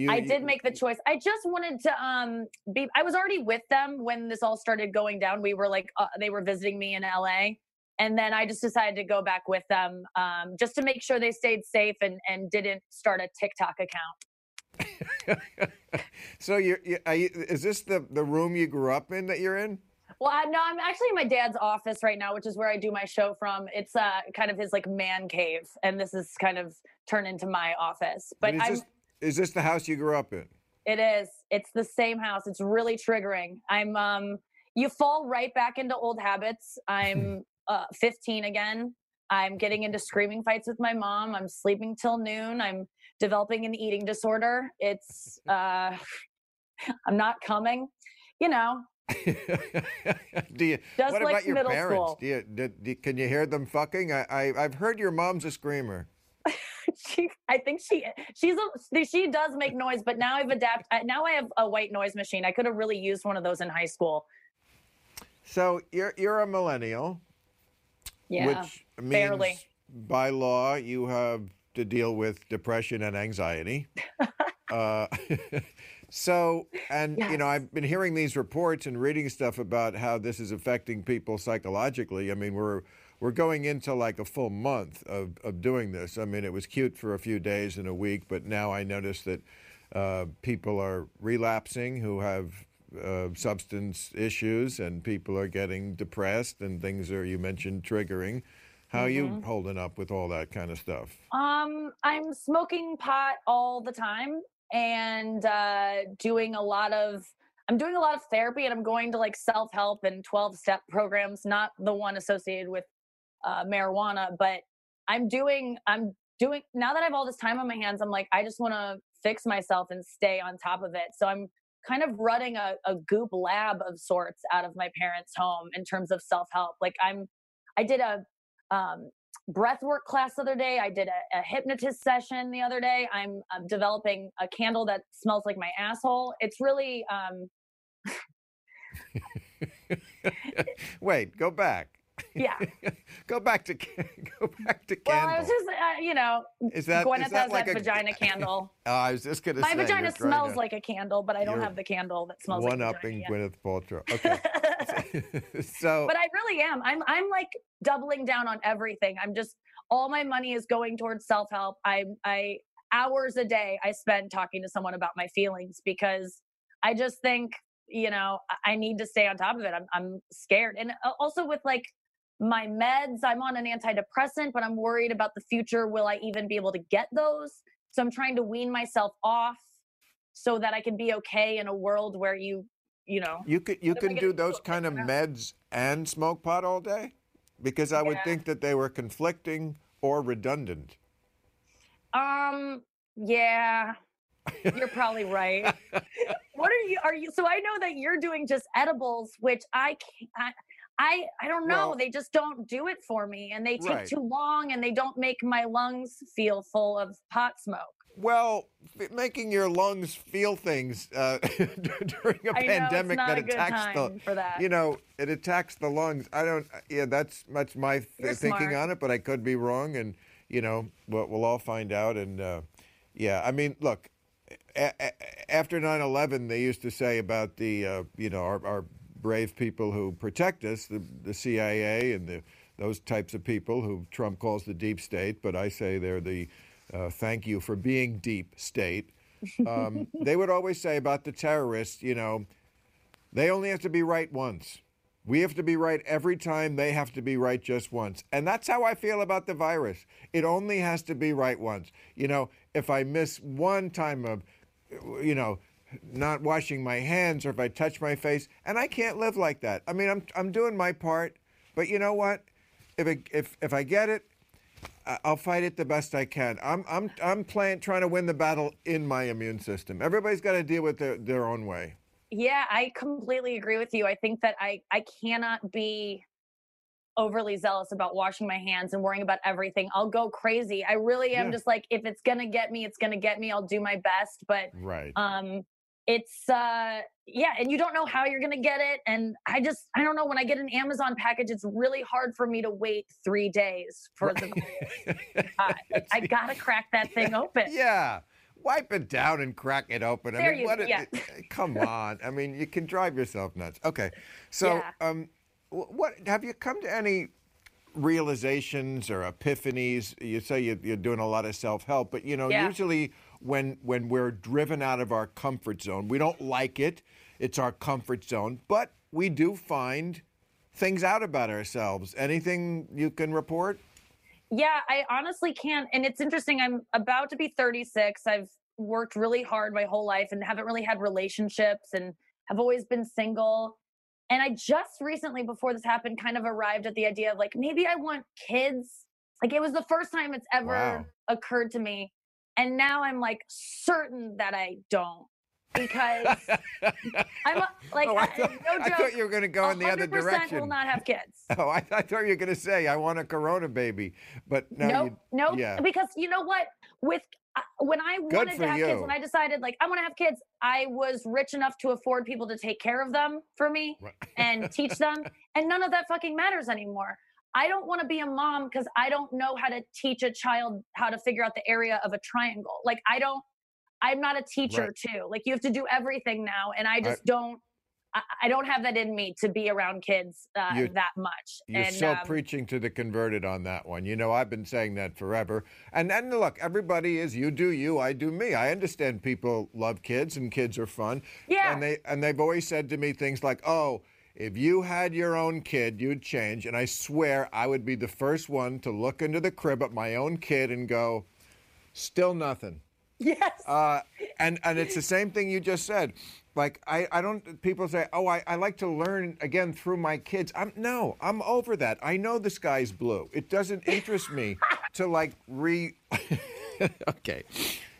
You, I you- did make the choice. I just wanted to um be. I was already with them when this all started going down. We were like, uh, they were visiting me in LA, and then I just decided to go back with them um, just to make sure they stayed safe and and didn't start a TikTok account. so you're, you, is this the, the room you grew up in that you're in? Well, I, no, I'm actually in my dad's office right now, which is where I do my show from. It's uh kind of his like man cave, and this is kind of turned into my office. But is I'm. this, is this the house you grew up in? It is. It's the same house. It's really triggering. I'm um you fall right back into old habits. I'm uh 15 again. I'm getting into screaming fights with my mom. I'm sleeping till noon. I'm developing an eating disorder. It's uh I'm not coming. You know, do you? Just what like about your parents? school. Do you, do, do- can you hear them fucking? I, I I've heard your mom's a screamer. she I think she she's a she does make noise, but now I've adapted now I have a white noise machine. I could have really used one of those in high school. So you're you're a millennial, Yeah. which means barely. by law you have to deal with depression and anxiety. uh, so, and you know, I've been hearing these reports and reading stuff about how this is affecting people psychologically. I mean, we're we're going into like a full month of, of doing this. I mean, it was cute for a few days and a week, but now I notice that uh, people are relapsing who have uh, substance issues, and people are getting depressed, and things are you mentioned triggering. How are you holding up with all that kind of stuff? Um, I'm smoking pot all the time and uh, doing a lot of. I'm doing a lot of therapy and I'm going to like self help and 12 step programs, not the one associated with uh, marijuana, but I'm doing. I'm doing now that I have all this time on my hands. I'm like, I just want to fix myself and stay on top of it. So I'm kind of running a, a goop lab of sorts out of my parents' home in terms of self help. Like I'm, I did a um, breath work class the other day. I did a, a hypnotist session the other day. I'm, I'm developing a candle that smells like my asshole. It's really, um, Wait, go back. Yeah. go back to go back to well, candle. I was just, uh, you know, is that Gwyneth is that has like that a vagina candle. Oh, I was just gonna My say vagina smells to like a candle, but I don't have the candle that smells one a upping vagina. Gwyneth Paltrow. Okay, so but I really am. I'm I'm like doubling down on everything. I'm just all my money is going towards self help. I I hours a day I spend talking to someone about my feelings because I just think you know I- I need to stay on top of it. I'm I'm scared, and also with like my meds, I'm on an antidepressant, but I'm worried about the future. Will I even be able to get those? So I'm trying to wean myself off so that I can be okay in a world where you you know you could you What if I can do those kind of meds and smoke pot all day, because I would think that they were conflicting or redundant. Um, yeah, you're probably right. what are you? Are you? So I know that you're doing just edibles, which I can't. I, I, I don't know. Well- they just don't do it for me, and they take Right. too long, and they don't make my lungs feel full of pot smoke. Well, f- making your lungs feel things uh, during a I know pandemic not that a attacks the that. you know it attacks the lungs. I don't. Yeah, that's much my th- thinking on it, but I could be wrong, and you know, we'll, we'll all find out. And uh, yeah, I mean, look, a- a- after 9/11, they used to say about the uh, you know our, our brave people who protect us, the, the CIA and the those types of people who Trump calls the deep state, but I say they're the uh, thank you for being deep state. Um, they would always say about the terrorists, you know, they only have to be right once. We have to be right every time. They have to be right just once. And that's how I feel about the virus. It only has to be right once. You know, if I miss one time of, you know, not washing my hands or if I touch my face, and I can't live like that. I mean, I'm, I'm doing my part, but you know what? If, it, if, if I get it, I'll fight it the best I can. I'm I'm I'm playing trying to win the battle in my immune system. Everybody's got to deal with their, their own way. Yeah, I completely agree with you. I think that I I cannot be overly zealous about washing my hands and worrying about everything. I'll go crazy. I really am Yeah. just like if it's going to get me, it's going to get me. I'll do my best, but Right. um it's uh yeah and you don't know how you're gonna get it and i just i don't know when i get an amazon package it's really hard for me to wait three days for the uh, i gotta crack that thing open Yeah. Wipe it down and crack it open. I There mean, you what yeah. it- come on. I mean, you can drive yourself nuts. Okay. So, Yeah. um, what have you come to any realizations or epiphanies? You say you- you're doing a lot of self-help, but you know, Yeah. usually when when we're driven out of our comfort zone, we don't like it. It's our comfort zone, but we do find things out about ourselves. Anything you can report? Yeah, I honestly can't. And it's interesting. I'm about to be 36. I've worked really hard my whole life and haven't really had relationships and have always been single. And I just recently, before this happened, kind of arrived at the idea of like, maybe I want kids. Like, it was the first time it's ever Wow. occurred to me. And now I'm like certain that I don't because I'm a, like, Oh, I I- thought, no I thought you were going to go in the other 100% direction. will not have kids. Oh, I, I thought you were going to say I want a Corona baby, but no, no, you, no, yeah. because you know what? With uh, when I wanted to have kids, when I decided like I want to have kids, I was rich enough to afford people to take care of them for me Right. and teach them, and none of that fucking matters anymore. I don't want to be a mom because I don't know how to teach a child how to figure out the area of a triangle. Like I don't. I'm not a teacher Right. too. Like you have to do everything now, and I just don't. I, I don't have that in me to be around kids uh, You- that much. You're and so um, preaching to the converted on that one. You know, I've been saying that forever. And and look, everybody is you do you, I do me. I understand people love kids and kids are fun. Yeah. And they and they've always said to me things like, "Oh, if you had your own kid, you'd change." And I swear I would be the first one to look into the crib at my own kid and go, "Still nothing." yes. Uh, and and it's the same thing you just said. Like I, I don't. People say, "Oh, I, I like to learn again through my kids." I'm no, I'm over that. I know the sky's blue. It doesn't interest me to like re. okay,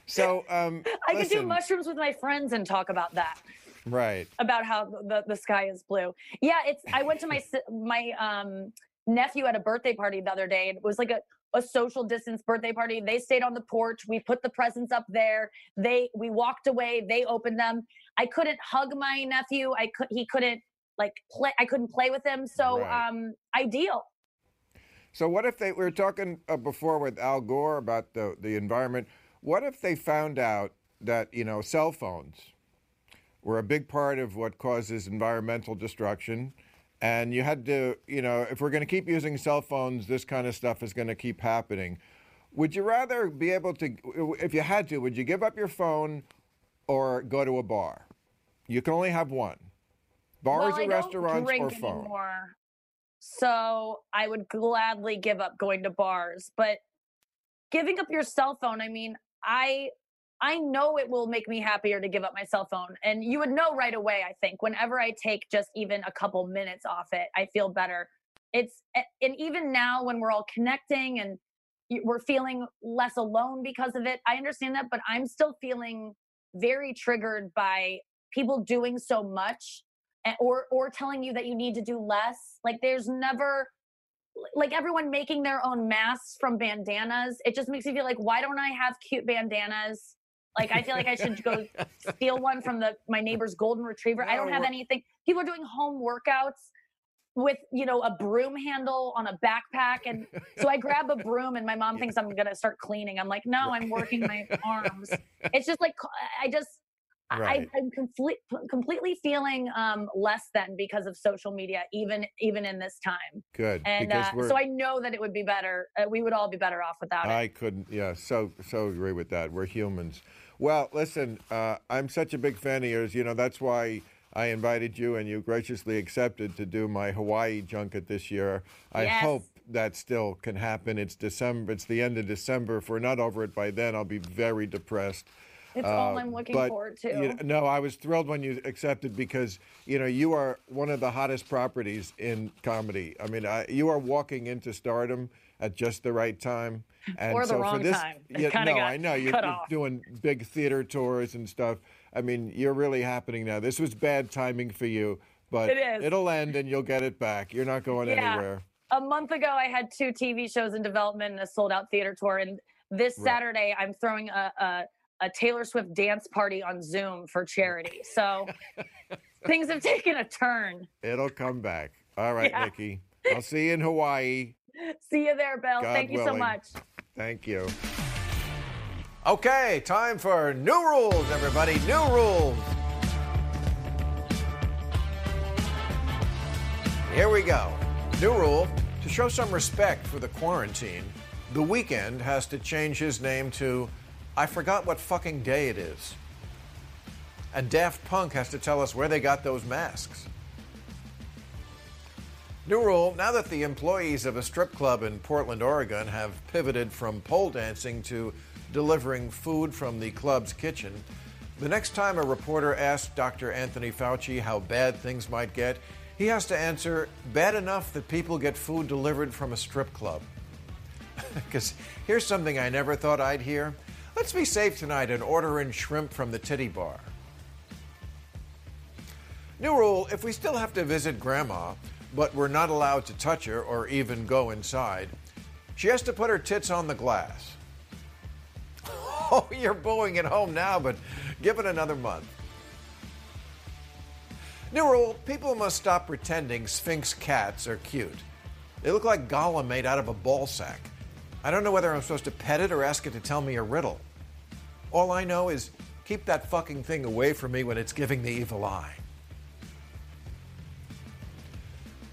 so um, I could do mushrooms with my friends and talk about that, right. about how the, the sky is blue. Yeah, it's. I went to my my um nephew at a birthday party the other day. and It was like a a social distance birthday party. They stayed on the porch. We put the presents up there. They we walked away. They opened them. I couldn't hug my nephew. I could. He couldn't like play. I couldn't play with him. So Right. um, ideal. So what if they? We were talking uh, before with Al Gore about the the environment. What if they found out that you know cell phones were a big part of what causes environmental destruction, and you had to, you know, if we're going to keep using cell phones, this kind of stuff is going to keep happening. Would you rather be able to, if you had to, would you give up your phone or go to a bar? You can only have one. Bars well, or I don't restaurants or phone. anymore. So I would gladly give up going to bars, but giving up your cell phone, I mean, I I know it will make me happier to give up my cell phone. And you would know right away, I think, whenever I take just even a couple minutes off it, I feel better. It's and even now when we're all connecting and we're feeling less alone because of it, I understand that, but I'm still feeling very triggered by people doing so much eh, or or telling you that you need to do less. Like there's never like everyone making their own masks from bandanas. It just makes me feel like why don't I have cute bandanas? Like I feel like I should go steal one from the my neighbor's golden retriever. I don't have anything. People are doing home workouts with you know a broom handle on a backpack and so i grab a broom and my mom thinks i'm gonna start cleaning i'm like no i'm working my arms it's just like i just Right. I, i'm complete, completely feeling um, less than because of social media even even in this time Good. and uh, so i know that it would be better uh, we would all be better off without it I couldn't. Yeah, so so agree with that. We're humans. Well, listen, uh, I'm such a big fan of yours. You know, that's why I invited you, and you graciously accepted to do my Hawaii junket this year. I Yes. hope that still can happen. It's December. It's the end of December. If we're not over it by then, I'll be very depressed. it's all Uh, i'm looking but, forward to you know, no, I was thrilled when you accepted because you know you are one of the hottest properties in comedy. I mean, I, you are walking into stardom at just the right time. And Or the so for this, time. Yeah, no, I know you're, you're doing big theater tours and stuff. I mean, you're really happening now. This was bad timing for you, but It is. it'll end and you'll get it back. You're not going Yeah. anywhere. a month ago i had two tv shows in development and a sold out theater tour and this Right. saturday i'm throwing a, a a Taylor Swift dance party on Zoom for charity. So things have taken a turn. It'll come back. All right, Yeah. Nikki. I'll see you in Hawaii. See you there, Bill. God Thank you so much. Thank you. Okay, time for new rules, everybody. New rules. Here we go. New rule to show some respect for the quarantine, the Weeknd has to change his name to I forgot what fucking day it is. And Daft Punk has to tell us where they got those masks. New rule now that the employees of a strip club in Portland, Oregon have pivoted from pole dancing to delivering food from the club's kitchen, the next time a reporter asks Dr. Anthony Fauci how bad things might get, he has to answer bad enough that people get food delivered from a strip club. Because here's something I never thought I'd hear. Let's be safe tonight and order in shrimp from the titty bar. New rule if we still have to visit grandma, but we're not allowed to touch her or even go inside, she has to put her tits on the glass. Oh, you're booing at home now, but give it another month. New rule people must stop pretending Sphynx cats are cute. They look like Gollum made out of a ball sack. I don't know whether I'm supposed to pet it or ask it to tell me a riddle. All I know is keep that fucking thing away from me when it's giving the evil eye.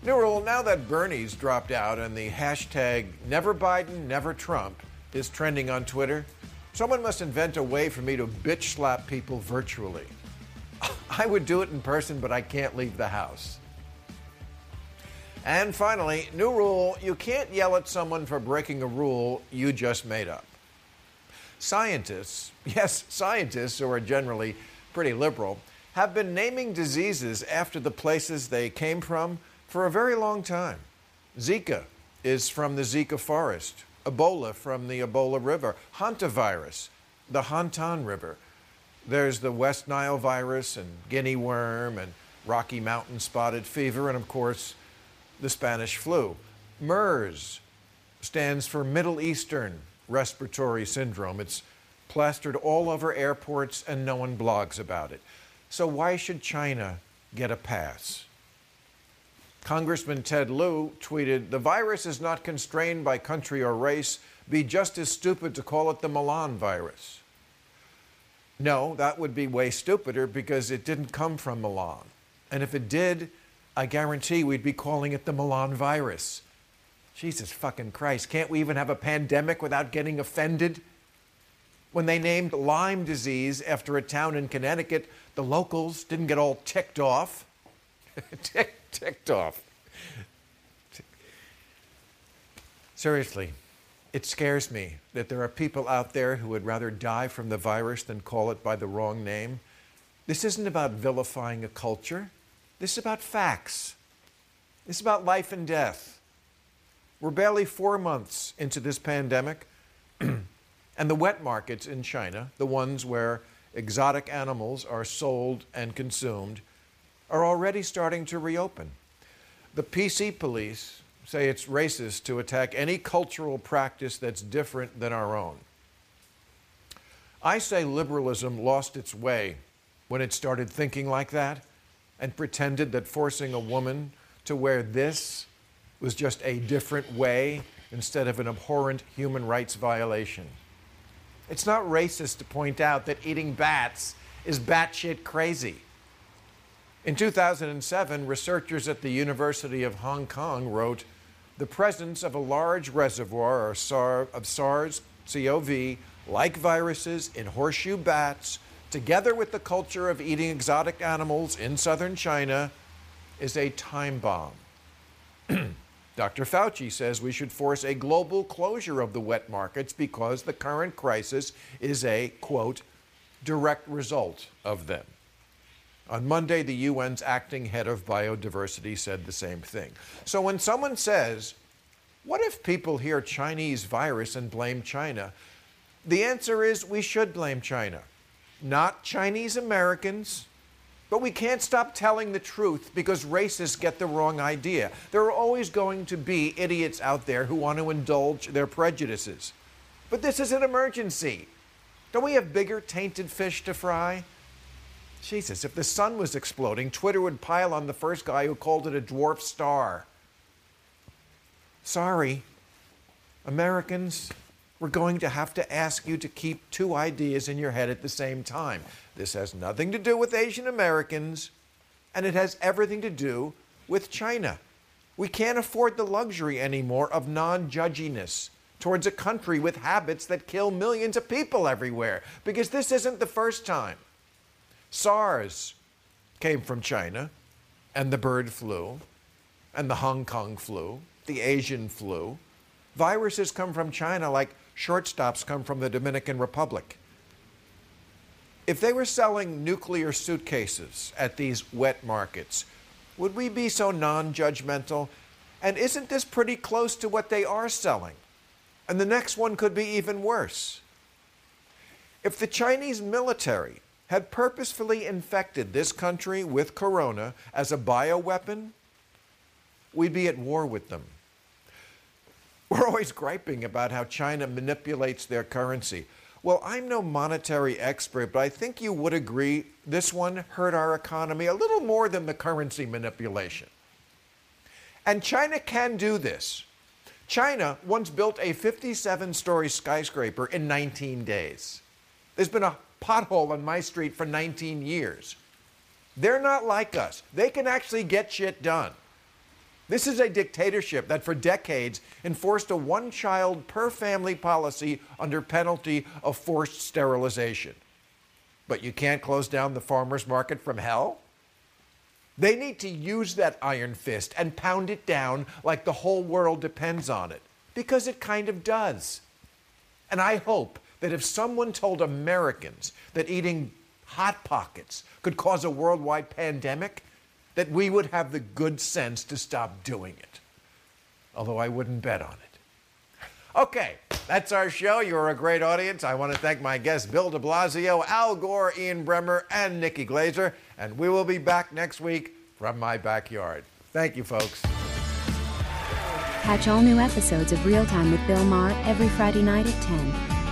New rule now that Bernie's dropped out and the hashtag never Biden, never Trump is trending on Twitter, someone must invent a way for me to bitch slap people virtually. I would do it in person, but I can't leave the house. And finally, new rule you can't yell at someone for breaking a rule you just made up. Scientists, yes, scientists who are generally pretty liberal, have been naming diseases after the places they came from for a very long time. Zika is from the Zika forest, Ebola from the Ebola River, hantavirus, the Hantan River. There's the West Nile virus and guinea worm and Rocky Mountain spotted fever, and of course, the Spanish flu. MERS stands for Middle Eastern Respiratory Syndrome. It's plastered all over airports and no one blogs about it. So, why should China get a pass? Congressman Ted Lieu tweeted The virus is not constrained by country or race. Be just as stupid to call it the Milan virus. No, that would be way stupider because it didn't come from Milan. And if it did, I guarantee we'd be calling it the Milan virus. Jesus fucking Christ, can't we even have a pandemic without getting offended? When they named Lyme disease after a town in Connecticut, the locals didn't get all ticked off. Tick, ticked off. Seriously, it scares me that there are people out there who would rather die from the virus than call it by the wrong name. This isn't about vilifying a culture. This is about facts. This is about life and death. We're barely four months into this pandemic, and the wet markets in China, the ones where exotic animals are sold and consumed, are already starting to reopen. The PC police say it's racist to attack any cultural practice that's different than our own. I say liberalism lost its way when it started thinking like that and pretended that forcing a woman to wear this was just a different way instead of an abhorrent human rights violation. It's not racist to point out that eating bats is batshit crazy. In 2007, researchers at the University of Hong Kong wrote the presence of a large reservoir of SARS CoV like viruses in horseshoe bats, together with the culture of eating exotic animals in southern China, is a time bomb. Dr. Fauci says we should force a global closure of the wet markets because the current crisis is a, quote, direct result of them. On Monday, the UN's acting head of biodiversity said the same thing. So when someone says, what if people hear Chinese virus and blame China? The answer is we should blame China, not Chinese Americans. But we can't stop telling the truth because racists get the wrong idea. There are always going to be idiots out there who want to indulge their prejudices. But this is an emergency. Don't we have bigger tainted fish to fry? Jesus, if the sun was exploding, Twitter would pile on the first guy who called it a dwarf star. Sorry, Americans, we're going to have to ask you to keep two ideas in your head at the same time. This has nothing to do with Asian Americans, and it has everything to do with China. We can't afford the luxury anymore of non judginess towards a country with habits that kill millions of people everywhere, because this isn't the first time. SARS came from China, and the bird flu, and the Hong Kong flu, the Asian flu. Viruses come from China like shortstops come from the Dominican Republic. If they were selling nuclear suitcases at these wet markets, would we be so non judgmental? And isn't this pretty close to what they are selling? And the next one could be even worse. If the Chinese military had purposefully infected this country with corona as a bioweapon, we'd be at war with them. We're always griping about how China manipulates their currency. Well, I'm no monetary expert, but I think you would agree this one hurt our economy a little more than the currency manipulation. And China can do this. China once built a 57 story skyscraper in 19 days. There's been a pothole on my street for 19 years. They're not like us, they can actually get shit done. This is a dictatorship that for decades enforced a one child per family policy under penalty of forced sterilization. But you can't close down the farmer's market from hell? They need to use that iron fist and pound it down like the whole world depends on it, because it kind of does. And I hope that if someone told Americans that eating Hot Pockets could cause a worldwide pandemic, that we would have the good sense to stop doing it. Although I wouldn't bet on it. Okay, that's our show. You're a great audience. I want to thank my guests Bill de Blasio, Al Gore, Ian Bremmer, and Nikki Glaser. And we will be back next week from my backyard. Thank you, folks. Catch all new episodes of Real Time with Bill Maher every Friday night at 10,